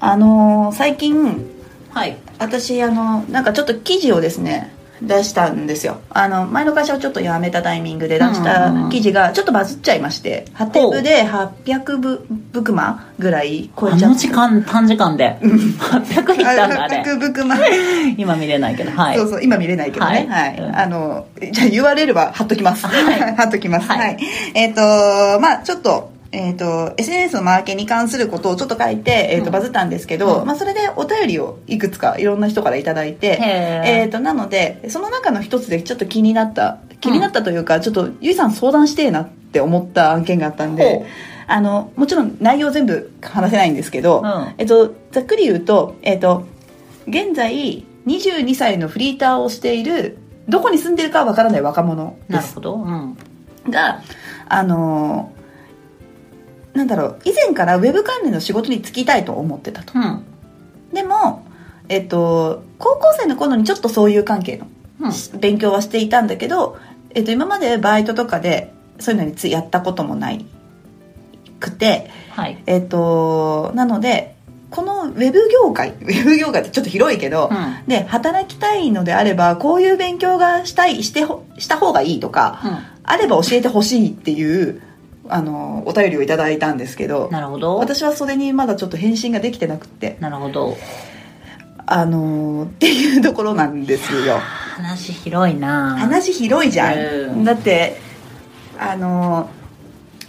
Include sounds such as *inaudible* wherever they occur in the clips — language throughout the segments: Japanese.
あのー最近はい。私あのなんかちょっと記事をですね出したんですよ。あの前の会社をちょっと辞めたタイミングで出した記事がちょっとバズっちゃいましてハテブで800ブブクマぐらい超えあちゃって。の時間短時間で。800いったんだあれ800ブクマ *laughs* 今見れないけど。はい。そうそう今見れないけどね。ははい。い、うん。あのじゃあ URL は貼っときます。はい。*laughs* 貼っときます。は、はい。いえっ、とまあちょっとえー、と SNS のマーケに関することをちょっと書いて、えーとうん。バズったんですけど、うん。まあ、それでお便りをいくつかいろんな人から頂いただいて、えー、となのでその中の一つでちょっと気になった気になったというか、ちょっとゆいさん相談してえなって思った案件があったんほでう。あのもちろん内容全部話せないんですけど、うん。えっと、ざっくり言うと,、えっと現在22歳のフリーターをしているどこに住んでるかはわからない若者です。なるほど。うん。があのなんだろう以前からウェブ関連の仕事に就きたいと思ってたと。うん。でも、えっと、高校生の頃にちょっとそういう関係のうん。勉強はしていたんだけど、えっと、今までバイトとかでそういうのについやったこともないくて、はい。えっと、なのでこのウェブ業界 *laughs* ウェブ業界ってちょっと広いけど、うん。で働きたいのであればこういう勉強がしたいしてほした方がいいとか、あれば教えてほしいっていうあのお便りをいただいたんですけどなるほど。私はそれにまだちょっと返信ができてなくって。なるほど。あのっていうところなんですよ。話広いな。話広いじゃん、うん。だってあの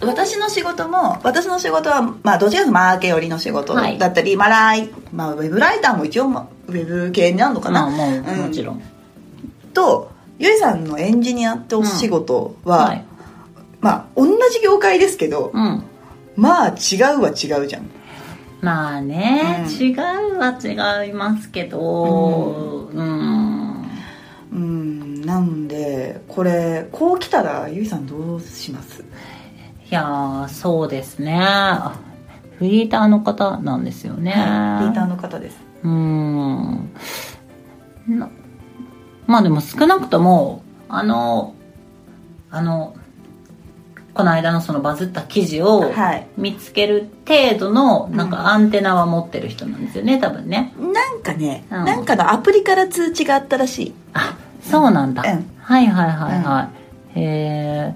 私の仕事も私の仕事は、まあ、どちらかというとマーケ寄りの仕事はい。だったり、まあライまあ、ウェブライターも一応、まあウェブ系になるのかな、まあもううん。もちろん。とゆいさんのエンジニアってお仕事は、はいまあ同じ業界ですけど、うん。まあ違うは違うじゃん。まあね、うん。違うは違いますけどうん、うん。なんでこれこう来たらゆいさんどうします？いやーそうですね。あフリーターの方なんですよね、リーターの方です。うん。なまあでも少なくともあのあのこの間のそのバズった記事をはい。見つける程度のなんかアンテナは持ってる人なんですよね多分ね。なんかね、うん。なんかのアプリから通知があったらしい。あそうなんだ、うん。はいはいはいはい、へえ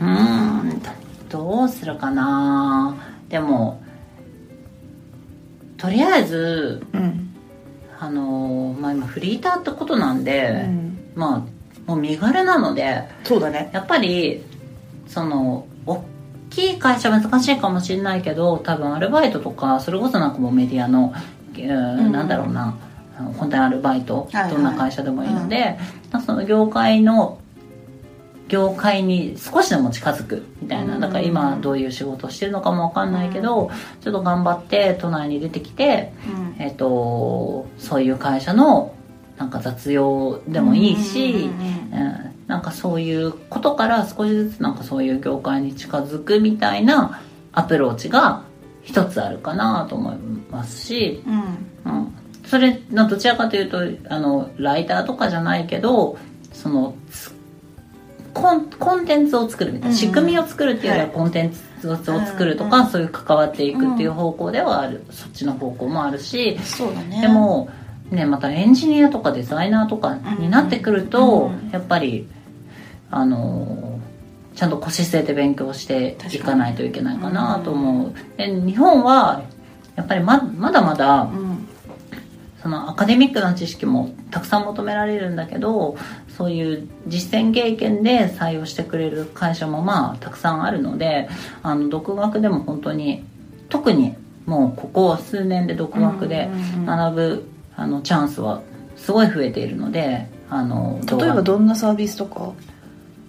うーんどうするかな。でもとりあえずうん、あのまあ今フリーターってことなんで、うん、まあもう身軽なのでそうだね。やっぱりその大きい会社難しいかもしれないけど多分アルバイトとかそれこそなんかもうメディアの、えーうん。なんだろうな本当にアルバイト、はいはい。どんな会社でもいいので、なんかその業界の業界に少しでも近づくみたいな。うん。だから今どういう仕事をしてるのかも分かんないけどちょっと頑張って都内に出てきて、うん。えっとそういう会社のなんか雑用でもいいし、うんうんうん。うんなんかそういうことから少しずつなんかそういう業界に近づくみたいなアプローチが一つあるかなと思いますし、うん。うん、それのどちらかというとあのライターとかじゃないけどそのつコンコンテンツを作るみたいな、うん。仕組みを作るっていうよりははい。コンテンツを作るとか、うんうん。そういう関わっていくっていう方向ではある、そっちの方向もあるし、そうだね。でも、ね、またエンジニアとかデザイナーとかになってくると、うんやっぱりあのちゃんと腰据えて勉強していかないといけないかなと思う、で日本はやっぱりままだまだうん。そのアカデミックな知識もたくさん求められるんだけどそういう実践経験で採用してくれる会社もまあたくさんあるのであの独学でも本当に特にもうここ数年で独学で学ぶあのチャンスはすごい増えているのであの例えばどんなサービスとか？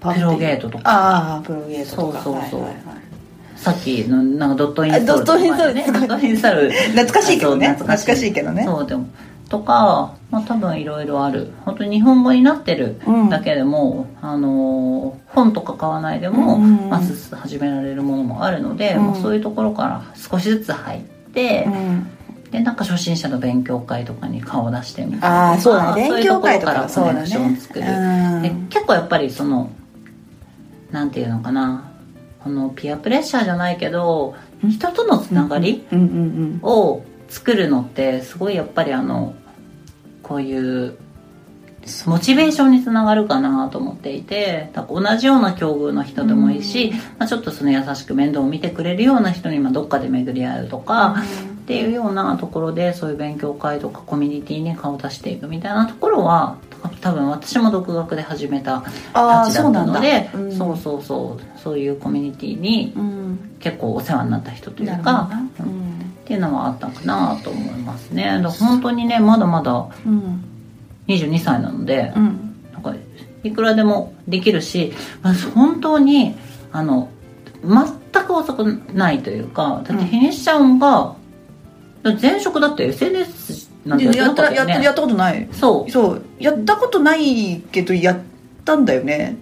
プロゲートとか。ああプロゲートとか。そうそうそう。はいはいはい。さっきのなんかドットインストールとかね。あドットインストールドットインストール。懐かしいけどね。懐かしい。けどね。そうでもとか、まあ、多分いろいろある。本当に日本語になってるうん。だけでも、あのー本とか買わないでも、うんまず始められるものもあるので、うん。まあ、そういうところから少しずつ入って、うんでなんか初心者の勉強会とかに顔を出してみたりとか。ああそうだね。勉強会とかそういうところからコネクションを作る、だねで結構やっぱりそのなんていうのかな。このピアプレッシャーじゃないけど人とのつながりうんうんうんを作るのってすごいやっぱりあのこういうモチベーションにつながるかなと思っていて同じような境遇の人でもいいし、まあ、ちょっとその優しく面倒を見てくれるような人にまどっかで巡り合うとか、っていうようなところでそういう勉強会とかコミュニティに顔を出していくみたいなところは多分私も独学で始めたたちだったのでそう,、うん、そうそうそうそういうコミュニティに結構お世話になった人というか、うん、っていうのはあったかなと思いますね。だ本当にねまだまだ、うん。22歳なので、うん、なんかいくらでもできるし本当にあの全く遅くないというかだって日にしちゃんが、前職だって SNS なんてやったやったやったことない。そう。そう。やったことないけどやったんだよね。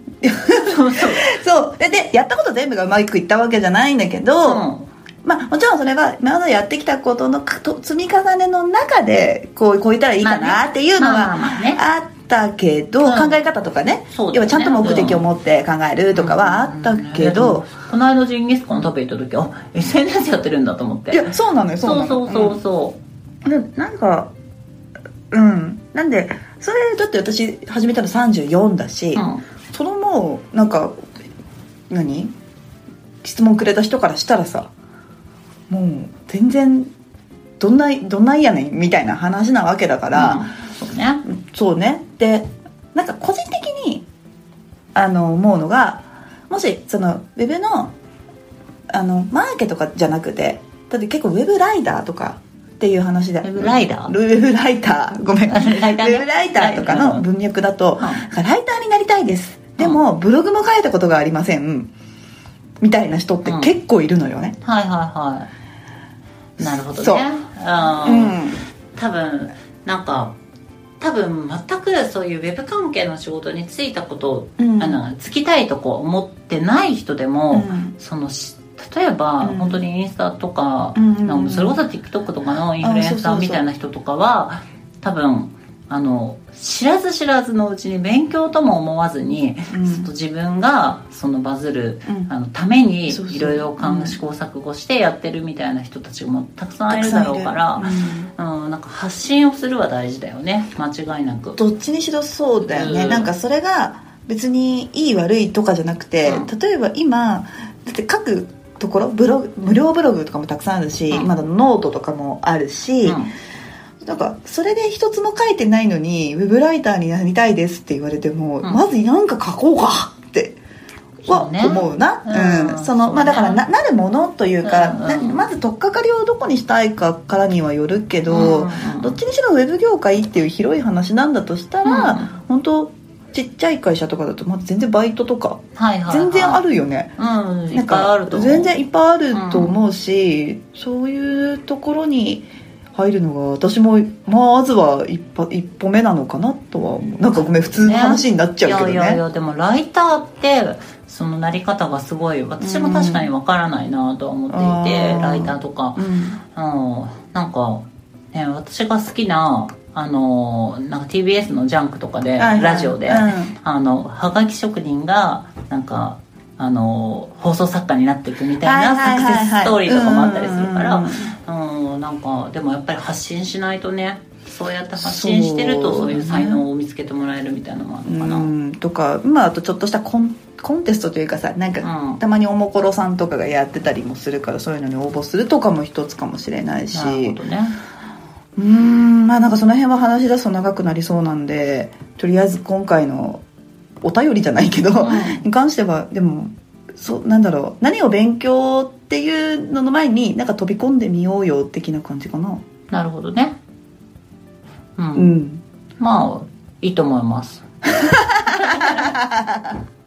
そうそう。そう。*laughs* でやったこと全部がうまくいったわけじゃないんだけど、うん。まあ、もちろんそれは今までやってきたことの積み重ねの中でこうこう言ったらいいかなっていうのはあったけど、考え方とかね。要はちゃんと目的を持って考えるとかはあったけど、この間ジンギスカン食べ行った時あ SNS やってるんだと思って。いやそうなのよそうなの。そうそうそう、う。ん、なんかうん。なんでそれだって私始めたの34だし、うん、そのもうなんか何？質問くれた人からしたらさもう全然どんなどんなんやねんみたいな話なわけだから、うん、そうね。そうねでなんか個人的にあの思うのがもしそのウェブのあのマーケとかじゃなくてだって結構ウェブライダーとかっていう話で。ウェブライダー？ウェブライター。ごめん。ウェブライターとかの文脈だと、ライターになりたいです。でもブログも書いたことがありません。みたいな人って結構いるのよね、うん、はいはいはい。なるほどね。うん、多分なんか多分全くそういうウェブ関係の仕事に就いたこと、うん、あの就きたいとこ思ってない人でも、うん、その例えば、うん、本当にインスタとか,、なんかそれこそ TikTok とかのインフルエンサーみたいな人とかは多分あの知らず知らずのうちに勉強とも思わずに、うん、自分がそのバズる、うん、あのためにいろいろ試行錯誤してやってるみたいな人たちもたくさんいるだろうから、うん、なんか発信をするは大事だよね。間違いなく。どっちにしろそうだよね、うん、なんかそれが別にいい悪いとかじゃなくて、例えば今だって書くところブログ無料ブログとかもたくさんあるし、今のノートとかもあるし、なんかそれで一つも書いてないのにウェブライターになりたいですって言われても、うん、まず何か書こうかとは思うな、ううん、そのまあだからななるものというか、うんうん、まず取っかかりをどこにしたいかからにはよるけど、うんうん、どっちにしろウェブ業界っていう広い話なんだとしたら、うん、本当ちっちゃい会社とかだとまず全然バイトとか、はいはいはい、全然あるよね、うん、なんか全然いっぱいあると思うし、そういうところに入るのが私もまずは一歩一歩目なのかなとはなんかごめん普通の話になっちゃうけどね。いやいやいやでもライターってそのなり方がすごい私も確かにわからないなとは思っていて、うん、ライターとか、うん、うん、なんか、ね、私が好きなあのなんか TBS の「ジャンク」とかで、ラジオで、うん、あのはがき職人がなんかあの放送作家になっていくみたいなサクセスストーリーとかもあったりするからうんなんかでもやっぱり発信しないとねそうやって発信してるとそういう才能を見つけてもらえるみたいなのもあるのかな。うん。とか今あとちょっとしたコンコンテストというかさなんか、うん、たまにおもころさんとかがやってたりもするからそういうのに応募するとかも一つかもしれないし。なるほどね。うん。まあなんかその辺は話し出すと長くなりそうなんでとりあえず今回のお便りじゃないけど、うん、に関してはでもそうなんだろう。何を勉強っていうのの前になんか飛び込んでみようよ的な感じかな。なるほどね。うん、うん、まあいいと思います *laughs*